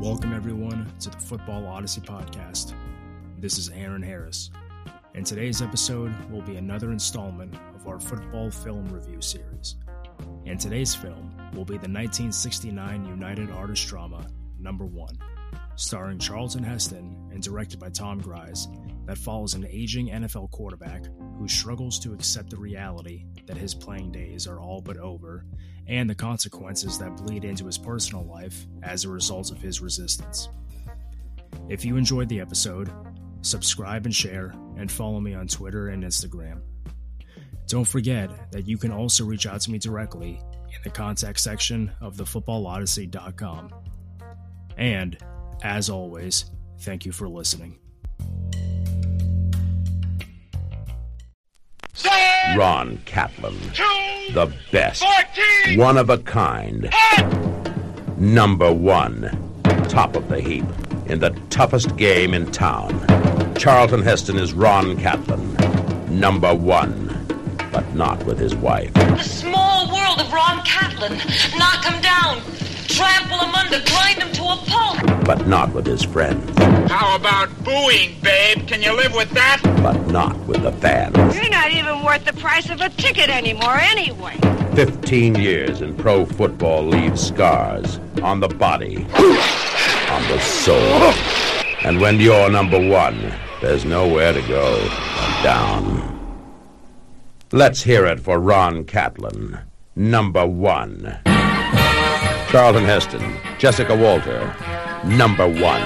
Welcome, everyone, to the Football Odyssey podcast. This is Aaron Harris, and today's episode will be another installment of our football film review series. And today's film will be the 1969 United Artists drama, Number One, starring Charlton Heston and directed by Tom Gries, that follows an aging NFL quarterback who struggles to accept the reality that his playing days are all but over and the consequences that bleed into his personal life as a result of his resistance. If you enjoyed the episode, subscribe and share, and follow me on Twitter and Instagram. Don't forget that you can also reach out to me directly in the contact section of thefootballodyssey.com. And, as always, thank you for listening. Ron Catlin, the best, one of a kind, number one, top of the heap, in the toughest game in town. Charlton Heston is Ron Catlin, number one, but not with his wife. The small world of Ron Catlin. Knock him down, trample him under, grind him to a pulp. But not with his friends. How about booing, babe? Can you live with that? But not with the fans. You're not even worth the price of a ticket anymore, anyway. Fifteen years in pro football leaves scars on the body, on the soul. And when you're number one, there's nowhere to go but down. Let's hear it for Ron Catlin, number one. Charlton Heston, Jessica Walter, number one.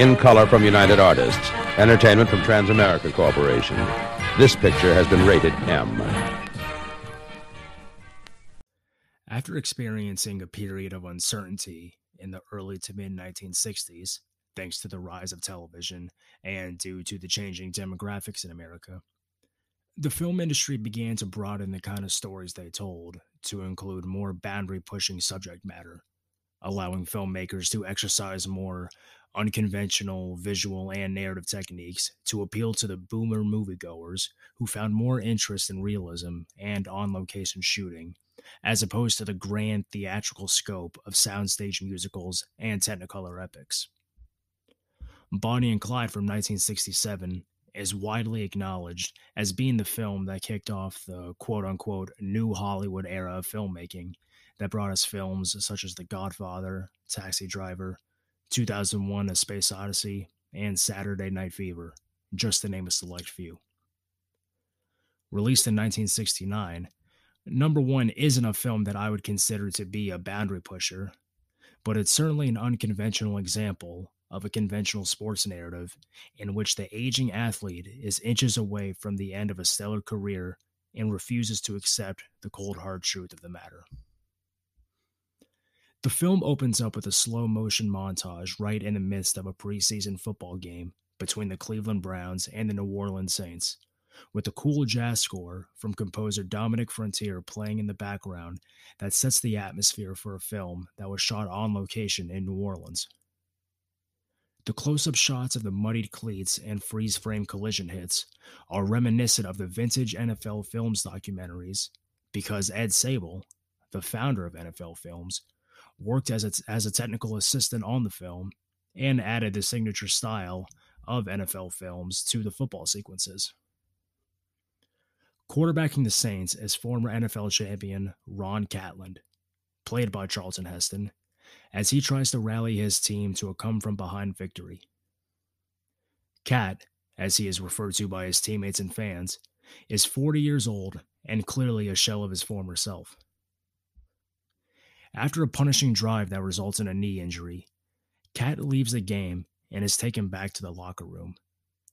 In color from United Artists, entertainment from Transamerica Corporation. This picture has been rated M. After experiencing a period of uncertainty in the early to mid 1960s, thanks to the rise of television and due to the changing demographics in America, the film industry began to broaden the kind of stories they told to include more boundary pushing subject matter, allowing filmmakers to exercise more unconventional visual and narrative techniques to appeal to the boomer moviegoers who found more interest in realism and on location shooting, as opposed to the grand theatrical scope of soundstage musicals and technicolor epics. Bonnie and Clyde from 1967 is widely acknowledged as being the film that kicked off the quote unquote new Hollywood era of filmmaking that brought us films such as The Godfather, Taxi Driver, 2001 A Space Odyssey, and Saturday Night Fever, just to name a select few. Released in 1969, Number One isn't a film that I would consider to be a boundary pusher, but it's certainly an unconventional example of a conventional sports narrative in which the aging athlete is inches away from the end of a stellar career and refuses to accept the cold hard truth of the matter. The film opens up with a slow motion montage right in the midst of a preseason football game between the Cleveland Browns and the New Orleans Saints, with a cool jazz score from composer Dominic Frontiere playing in the background that sets the atmosphere for a film that was shot on location in New Orleans. The close up shots of the muddied cleats and freeze frame collision hits are reminiscent of the vintage NFL Films documentaries because Ed Sabol, the founder of NFL Films, worked as a, as a technical assistant on the film and added the signature style of NFL Films to the football sequences. Quarterbacking the Saints is former NFL champion Ron Catlin, played by Charlton Heston, as he tries to rally his team to a come from behind victory. Cat, as he is referred to by his teammates and fans, is 40 years old and clearly a shell of his former self. After a punishing drive that results in a knee injury, Cat leaves the game and is taken back to the locker room,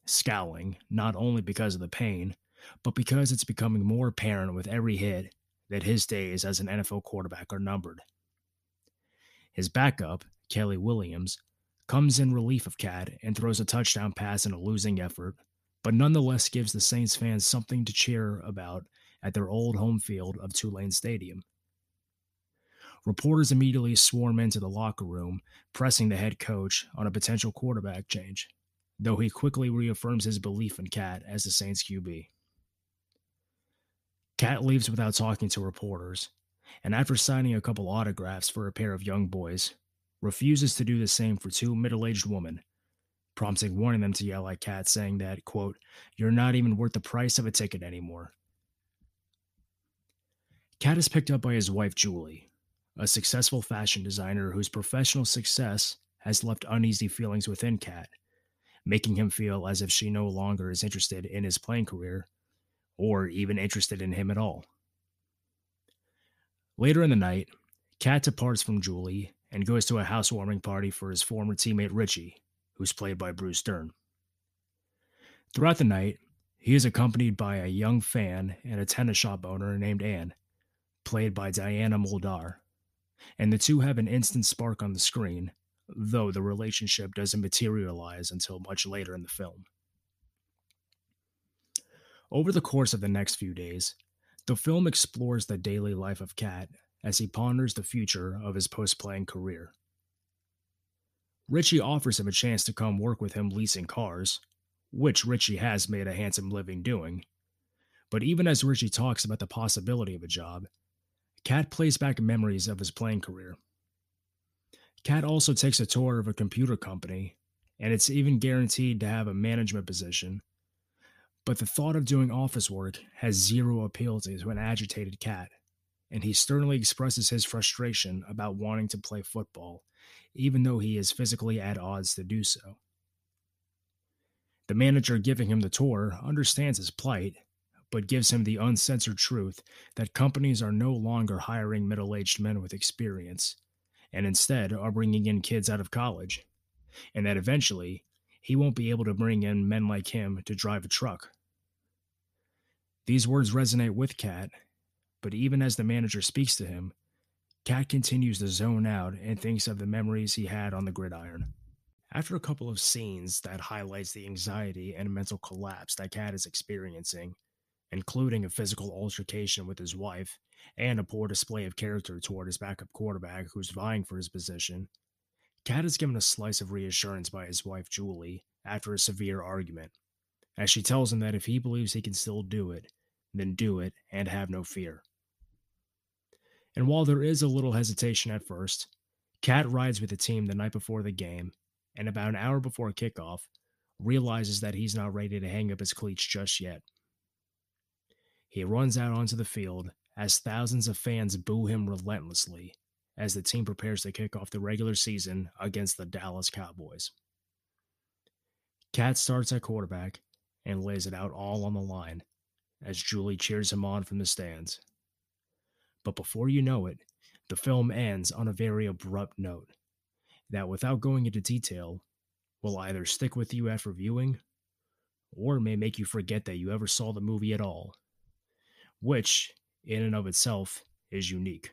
scowling not only because of the pain, but because it's becoming more apparent with every hit that his days as an NFL quarterback are numbered. His backup, Kelly Williams, comes in relief of Cat and throws a touchdown pass in a losing effort, but nonetheless gives the Saints fans something to cheer about at their old home field of Tulane Stadium. Reporters immediately swarm into the locker room, pressing the head coach on a potential quarterback change, though he quickly reaffirms his belief in Cat as the Saints QB. Cat leaves without talking to reporters, and after signing a couple autographs for a pair of young boys, refuses to do the same for two middle aged women, prompting one of them to yell at Cat, saying that, quote, You're not even worth the price of a ticket anymore. Cat is picked up by his wife, Julie, a successful fashion designer whose professional success has left uneasy feelings within Cat, making him feel as if she no longer is interested in his playing career or even interested in him at all. Later in the night, Cat departs from Julie and goes to a housewarming party for his former teammate Richie, who's played by Bruce Dern. Throughout the night, he is accompanied by a young fan and a tennis shop owner named Anne, played by Diana Muldaur, and the two have an instant spark on the screen, though the relationship doesn't materialize until much later in the film. Over the course of the next few days, the film explores the daily life of Cat as he ponders the future of his post playing career. Richie offers him a chance to come work with him leasing cars, which Richie has made a handsome living doing. But even as Richie talks about the possibility of a job, Cat plays back memories of his playing career. Cat also takes a tour of a computer company, and it's even guaranteed to have a management position. But the thought of doing office work has zero appeal to an agitated Cat, and he sternly expresses his frustration about wanting to play football, even though he is physically at odds to do so. The manager giving him the tour understands his plight, but gives him the uncensored truth that companies are no longer hiring middle aged men with experience, and instead are bringing in kids out of college, and that eventually he won't be able to bring in men like him to drive a truck. These words resonate with Cat, but even as the manager speaks to him, Cat continues to zone out and thinks of the memories he had on the gridiron. After a couple of scenes that highlights the anxiety and mental collapse that Cat is experiencing, including a physical altercation with his wife and a poor display of character toward his backup quarterback who's vying for his position, Cat is given a slice of reassurance by his wife Julie after a severe argument, as she tells him that if he believes he can still do it, then do it and have no fear. And while there is a little hesitation at first, Cat rides with the team the night before the game, and about an hour before kickoff, realizes that he's not ready to hang up his cleats just yet. He runs out onto the field as thousands of fans boo him relentlessly as the team prepares to kick off the regular season against the Dallas Cowboys. Cat starts at quarterback and lays it out all on the line as Julie cheers him on from the stands. But before you know it, the film ends on a very abrupt note that, without going into detail, will either stick with you after viewing or may make you forget that you ever saw the movie at all which in and of itself is unique.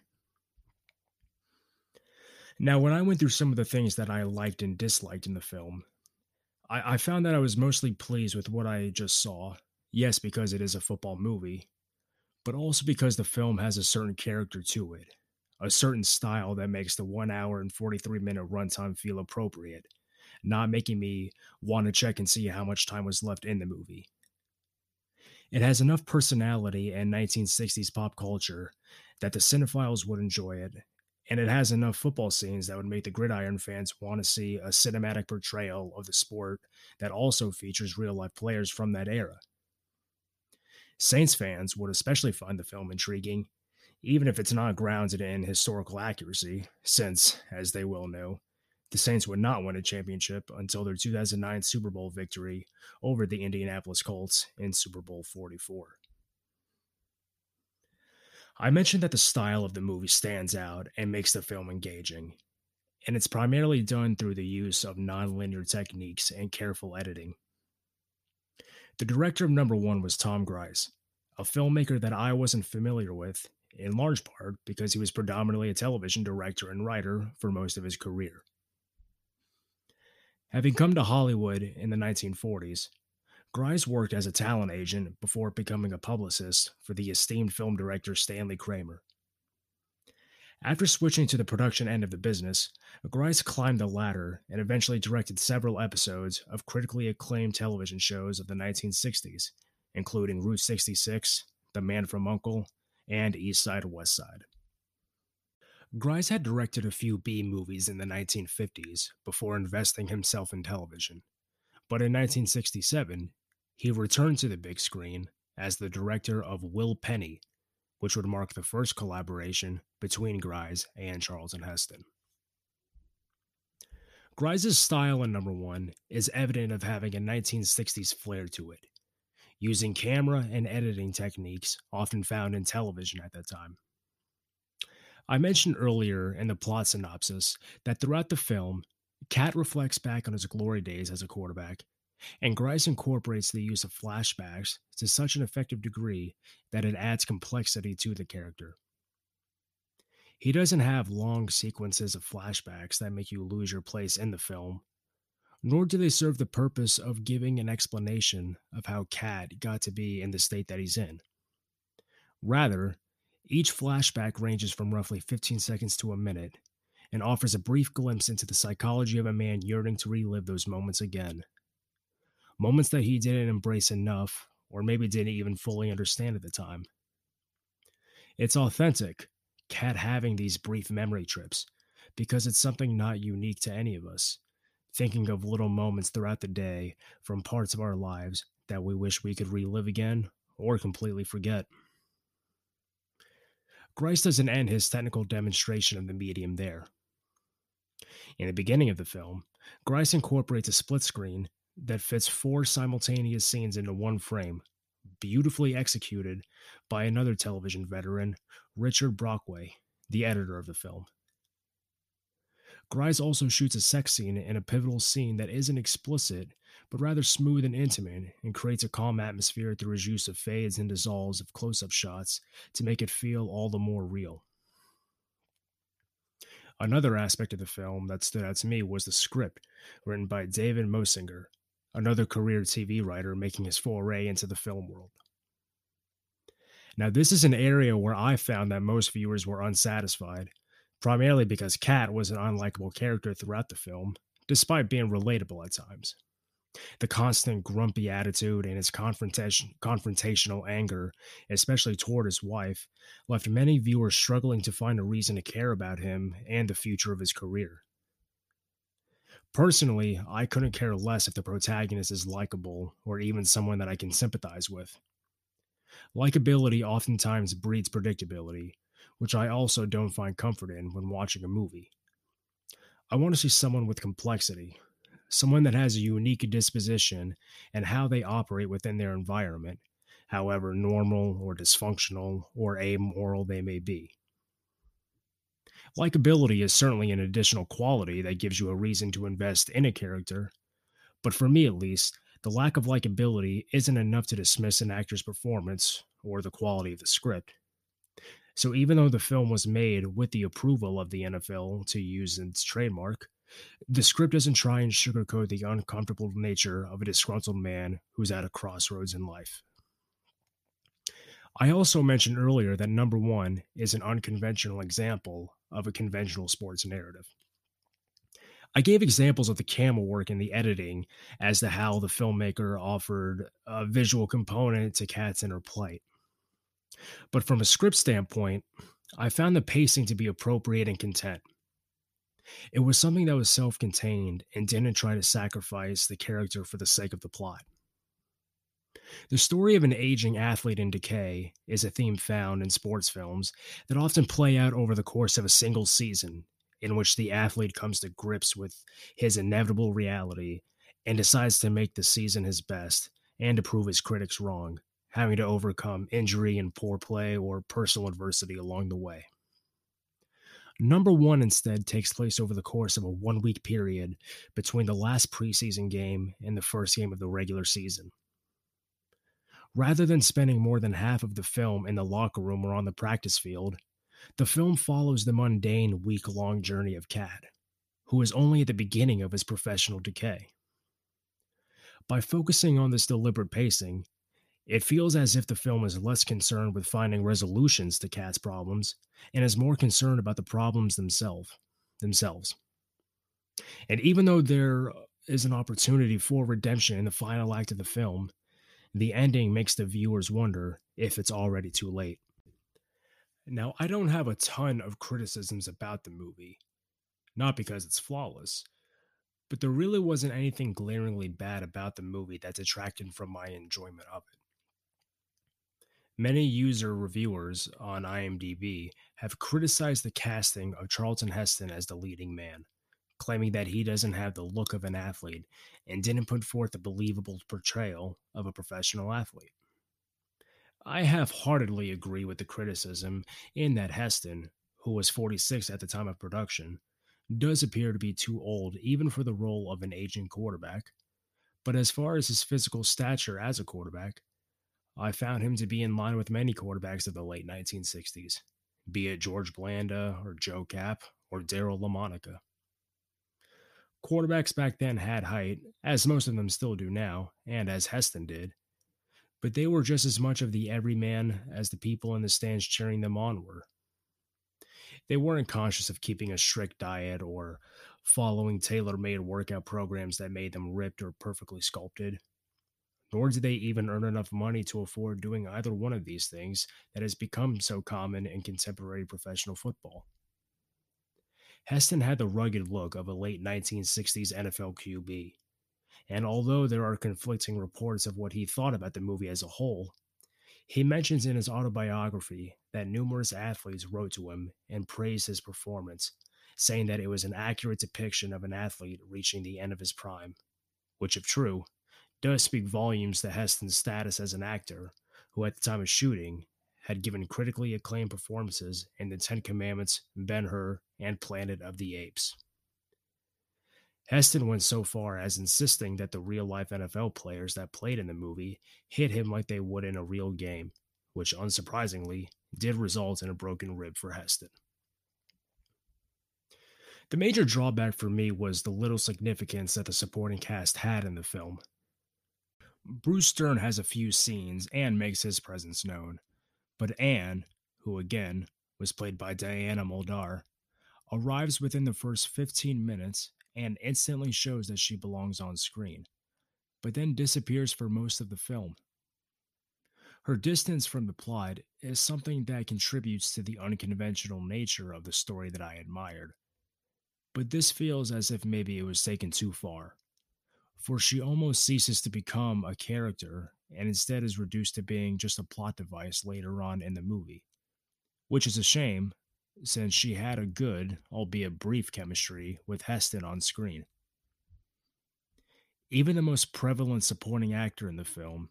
Now, when I went through some of the things that I liked and disliked in the film, I, I found that I was mostly pleased with what I just saw. Yes, because it is a football movie, but also because the film has a certain character to it, a certain style that makes the one hour and 43 minute runtime feel appropriate, not making me want to check and see how much time was left in the movie. It has enough personality and 1960s pop culture that the cinephiles would enjoy it, and it has enough football scenes that would make the gridiron fans want to see a cinematic portrayal of the sport that also features real life players from that era. Saints fans would especially find the film intriguing, even if it's not grounded in historical accuracy, since, as they well know, the Saints would not win a championship until their 2009 Super Bowl victory over the Indianapolis Colts in Super Bowl 44. I mentioned that the style of the movie stands out and makes the film engaging, and it's primarily done through the use of nonlinear techniques and careful editing. The director of number one was Tom Gries, a filmmaker that I wasn't familiar with, in large part because he was predominantly a television director and writer for most of his career. Having come to Hollywood in the 1940s, Gries worked as a talent agent before becoming a publicist for the esteemed film director Stanley Kramer. After switching to the production end of the business, Gries climbed the ladder and eventually directed several episodes of critically acclaimed television shows of the 1960s, including Route 66, The Man from U.N.C.L.E., and East Side West Side. Gries had directed a few B movies in the 1950s before investing himself in television, but in 1967, he returned to the big screen as the director of Will Penny, which would mark the first collaboration between Gries and Charlton Heston. Gries' style in number one is evident of having a 1960s flair to it, using camera and editing techniques often found in television at that time. I mentioned earlier in the plot synopsis that throughout the film, Cat reflects back on his glory days as a quarterback, and Gries incorporates the use of flashbacks to such an effective degree that it adds complexity to the character. He doesn't have long sequences of flashbacks that make you lose your place in the film, nor do they serve the purpose of giving an explanation of how Cat got to be in the state that he's in. Rather, each flashback ranges from roughly 15 seconds to a minute and offers a brief glimpse into the psychology of a man yearning to relive those moments again. Moments that he didn't embrace enough, or maybe didn't even fully understand at the time. It's authentic, Cat having these brief memory trips, because it's something not unique to any of us, thinking of little moments throughout the day from parts of our lives that we wish we could relive again or completely forget. Gries doesn't end his technical demonstration of the medium there. In the beginning of the film, Gries incorporates a split screen that fits four simultaneous scenes into one frame, beautifully executed by another television veteran, Richard Brockway, the editor of the film. Gries also shoots a sex scene in a pivotal scene that isn't explicit but rather smooth and intimate, and creates a calm atmosphere through his use of fades and dissolves of close up shots to make it feel all the more real. Another aspect of the film that stood out to me was the script, written by David Moessinger, another career TV writer making his foray into the film world. Now, this is an area where I found that most viewers were unsatisfied, primarily because Cat was an unlikable character throughout the film, despite being relatable at times. The constant grumpy attitude and his confrontation, confrontational anger, especially toward his wife, left many viewers struggling to find a reason to care about him and the future of his career. Personally, I couldn't care less if the protagonist is likable or even someone that I can sympathize with. Likability oftentimes breeds predictability, which I also don't find comfort in when watching a movie. I want to see someone with complexity, someone that has a unique disposition and how they operate within their environment, however normal or dysfunctional or amoral they may be. Likability is certainly an additional quality that gives you a reason to invest in a character, but for me at least, the lack of likability isn't enough to dismiss an actor's performance or the quality of the script. So even though the film was made with the approval of the NFL to use its trademark, the script doesn't try and sugarcoat the uncomfortable nature of a disgruntled man who's at a crossroads in life. I also mentioned earlier that number one is an unconventional example of a conventional sports narrative. I gave examples of the camera work and the editing as to how the filmmaker offered a visual component to Cat's inner plight. But from a script standpoint, I found the pacing to be appropriate and content. It was something that was self contained and didn't try to sacrifice the character for the sake of the plot. The story of an aging athlete in decay is a theme found in sports films that often play out over the course of a single season, in which the athlete comes to grips with his inevitable reality and decides to make the season his best and to prove his critics wrong, having to overcome injury and poor play or personal adversity along the way. Number one instead takes place over the course of a one week period between the last preseason game and the first game of the regular season. Rather than spending more than half of the film in the locker room or on the practice field, the film follows the mundane week long journey of Cat, who is only at the beginning of his professional decay. By focusing on this deliberate pacing, it feels as if the film is less concerned with finding resolutions to Cat's problems and is more concerned about the problems themselves. Themselves. And even though there is an opportunity for redemption in the final act of the film, the ending makes the viewers wonder if it's already too late. Now, I don't have a ton of criticisms about the movie, not because it's flawless, but there really wasn't anything glaringly bad about the movie that detracted from my enjoyment of it. Many user reviewers on IMDb have criticized the casting of Charlton Heston as the leading man, claiming that he doesn't have the look of an athlete and didn't put forth a believable portrayal of a professional athlete. I half heartedly agree with the criticism in that Heston, who was 46 at the time of production, does appear to be too old even for the role of an aging quarterback. But as far as his physical stature as a quarterback, I found him to be in line with many quarterbacks of the late 1960s, be it George Blanda or Joe Kapp or Daryle Lamonica. Quarterbacks back then had height, as most of them still do now, and as Heston did, but they were just as much of the everyman as the people in the stands cheering them on were. They weren't conscious of keeping a strict diet or following tailor made workout programs that made them ripped or perfectly sculpted. Nor did they even earn enough money to afford doing either one of these things that has become so common in contemporary professional football. Heston had the rugged look of a late 1960s NFL QB. And although there are conflicting reports of what he thought about the movie as a whole, he mentions in his autobiography that numerous athletes wrote to him and praised his performance, saying that it was an accurate depiction of an athlete reaching the end of his prime, which, if true, does speak volumes to Heston's status as an actor, who at the time of shooting had given critically acclaimed performances in The Ten Commandments, Ben Hur, and Planet of the Apes. Heston went so far as insisting that the real life NFL players that played in the movie hit him like they would in a real game, which unsurprisingly did result in a broken rib for Heston. The major drawback for me was the little significance that the supporting cast had in the film. Bruce Dern has a few scenes and makes his presence known, but Anne, who again was played by Diana Muldaur, arrives within the first 15 minutes and instantly shows that she belongs on screen, but then disappears for most of the film. Her distance from the plot is something that contributes to the unconventional nature of the story that I admired. But this feels as if maybe it was taken too far, for she almost ceases to become a character and instead is reduced to being just a plot device later on in the movie. Which is a shame, since she had a good, albeit brief, chemistry with Heston on screen. Even the most prevalent supporting actor in the film,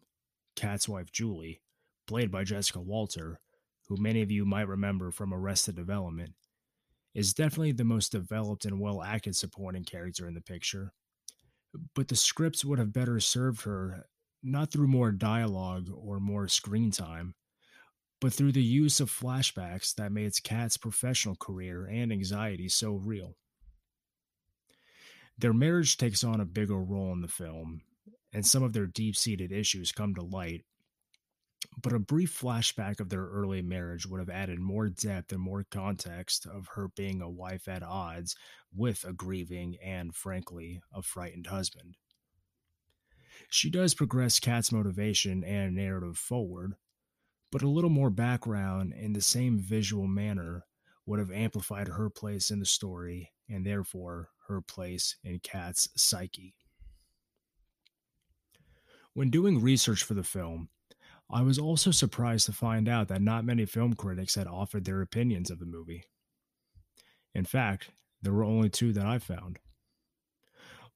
Cat's wife Julie, played by Jessica Walter, who many of you might remember from Arrested Development, is definitely the most developed and well acted supporting character in the picture. But the scripts would have better served her not through more dialogue or more screen time, but through the use of flashbacks that made Cat's professional career and anxiety so real. Their marriage takes on a bigger role in the film, and some of their deep seated issues come to light. But a brief flashback of their early marriage would have added more depth and more context of her being a wife at odds with a grieving and, frankly, a frightened husband. She does progress Cat's motivation and narrative forward, but a little more background in the same visual manner would have amplified her place in the story and therefore her place in Cat's psyche. When doing research for the film, I was also surprised to find out that not many film critics had offered their opinions of the movie. In fact, there were only two that I found.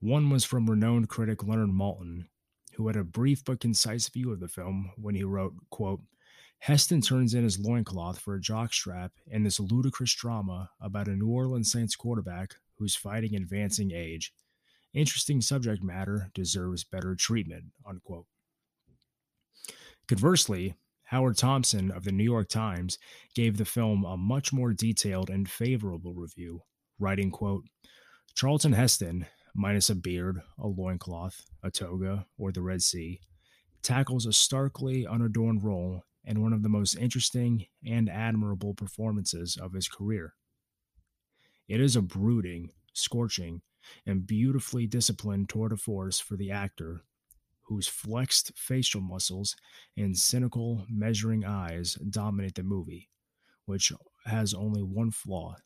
One was from renowned critic Leonard Maltin, who had a brief but concise view of the film when he wrote, quote, Heston turns in his loincloth for a jockstrap in this ludicrous drama about a New Orleans Saints quarterback who's fighting advancing age. Interesting subject matter deserves better treatment. Unquote. Conversely, Howard Thompson of the New York Times gave the film a much more detailed and favorable review, writing, quote, Charlton Heston, minus a beard, a loincloth, a toga, or the Red Sea, tackles a starkly unadorned role and one of the most interesting and admirable performances of his career. It is a brooding, scorching, and beautifully disciplined tour de force for the actor, whose flexed facial muscles and cynical, measuring eyes dominate the movie, which has only one flaw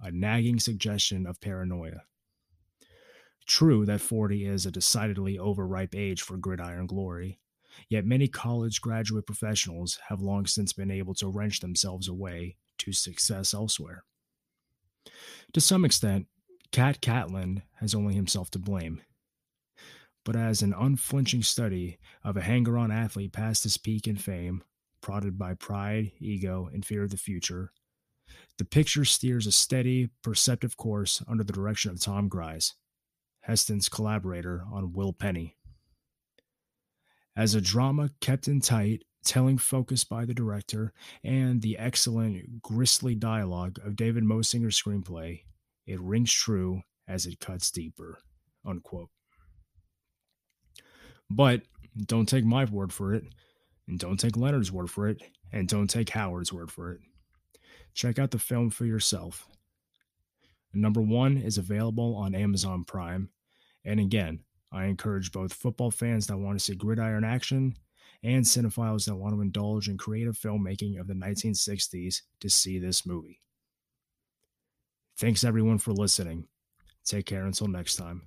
a nagging suggestion of paranoia. True that 40 is a decidedly overripe age for gridiron glory, yet many college graduate professionals have long since been able to wrench themselves away to success elsewhere. To some extent, Cat Catlin has only himself to blame. But as an unflinching study of a hanger on athlete past his peak in fame, prodded by pride, ego, and fear of the future, the picture steers a steady, perceptive course under the direction of Tom Gries, Heston's collaborator on Will Penny. As a drama kept in tight, telling focus by the director, and the excellent, gristly dialogue of David Moessinger's screenplay, it rings true as it cuts deeper. Unquote. But don't take my word for it, and don't take Leonard's word for it, and don't take Howard's word for it. Check out the film for yourself. Number one is available on Amazon Prime. And again, I encourage both football fans that want to see gridiron action and cinephiles that want to indulge in creative filmmaking of the 1960s to see this movie. Thanks everyone for listening. Take care until next time.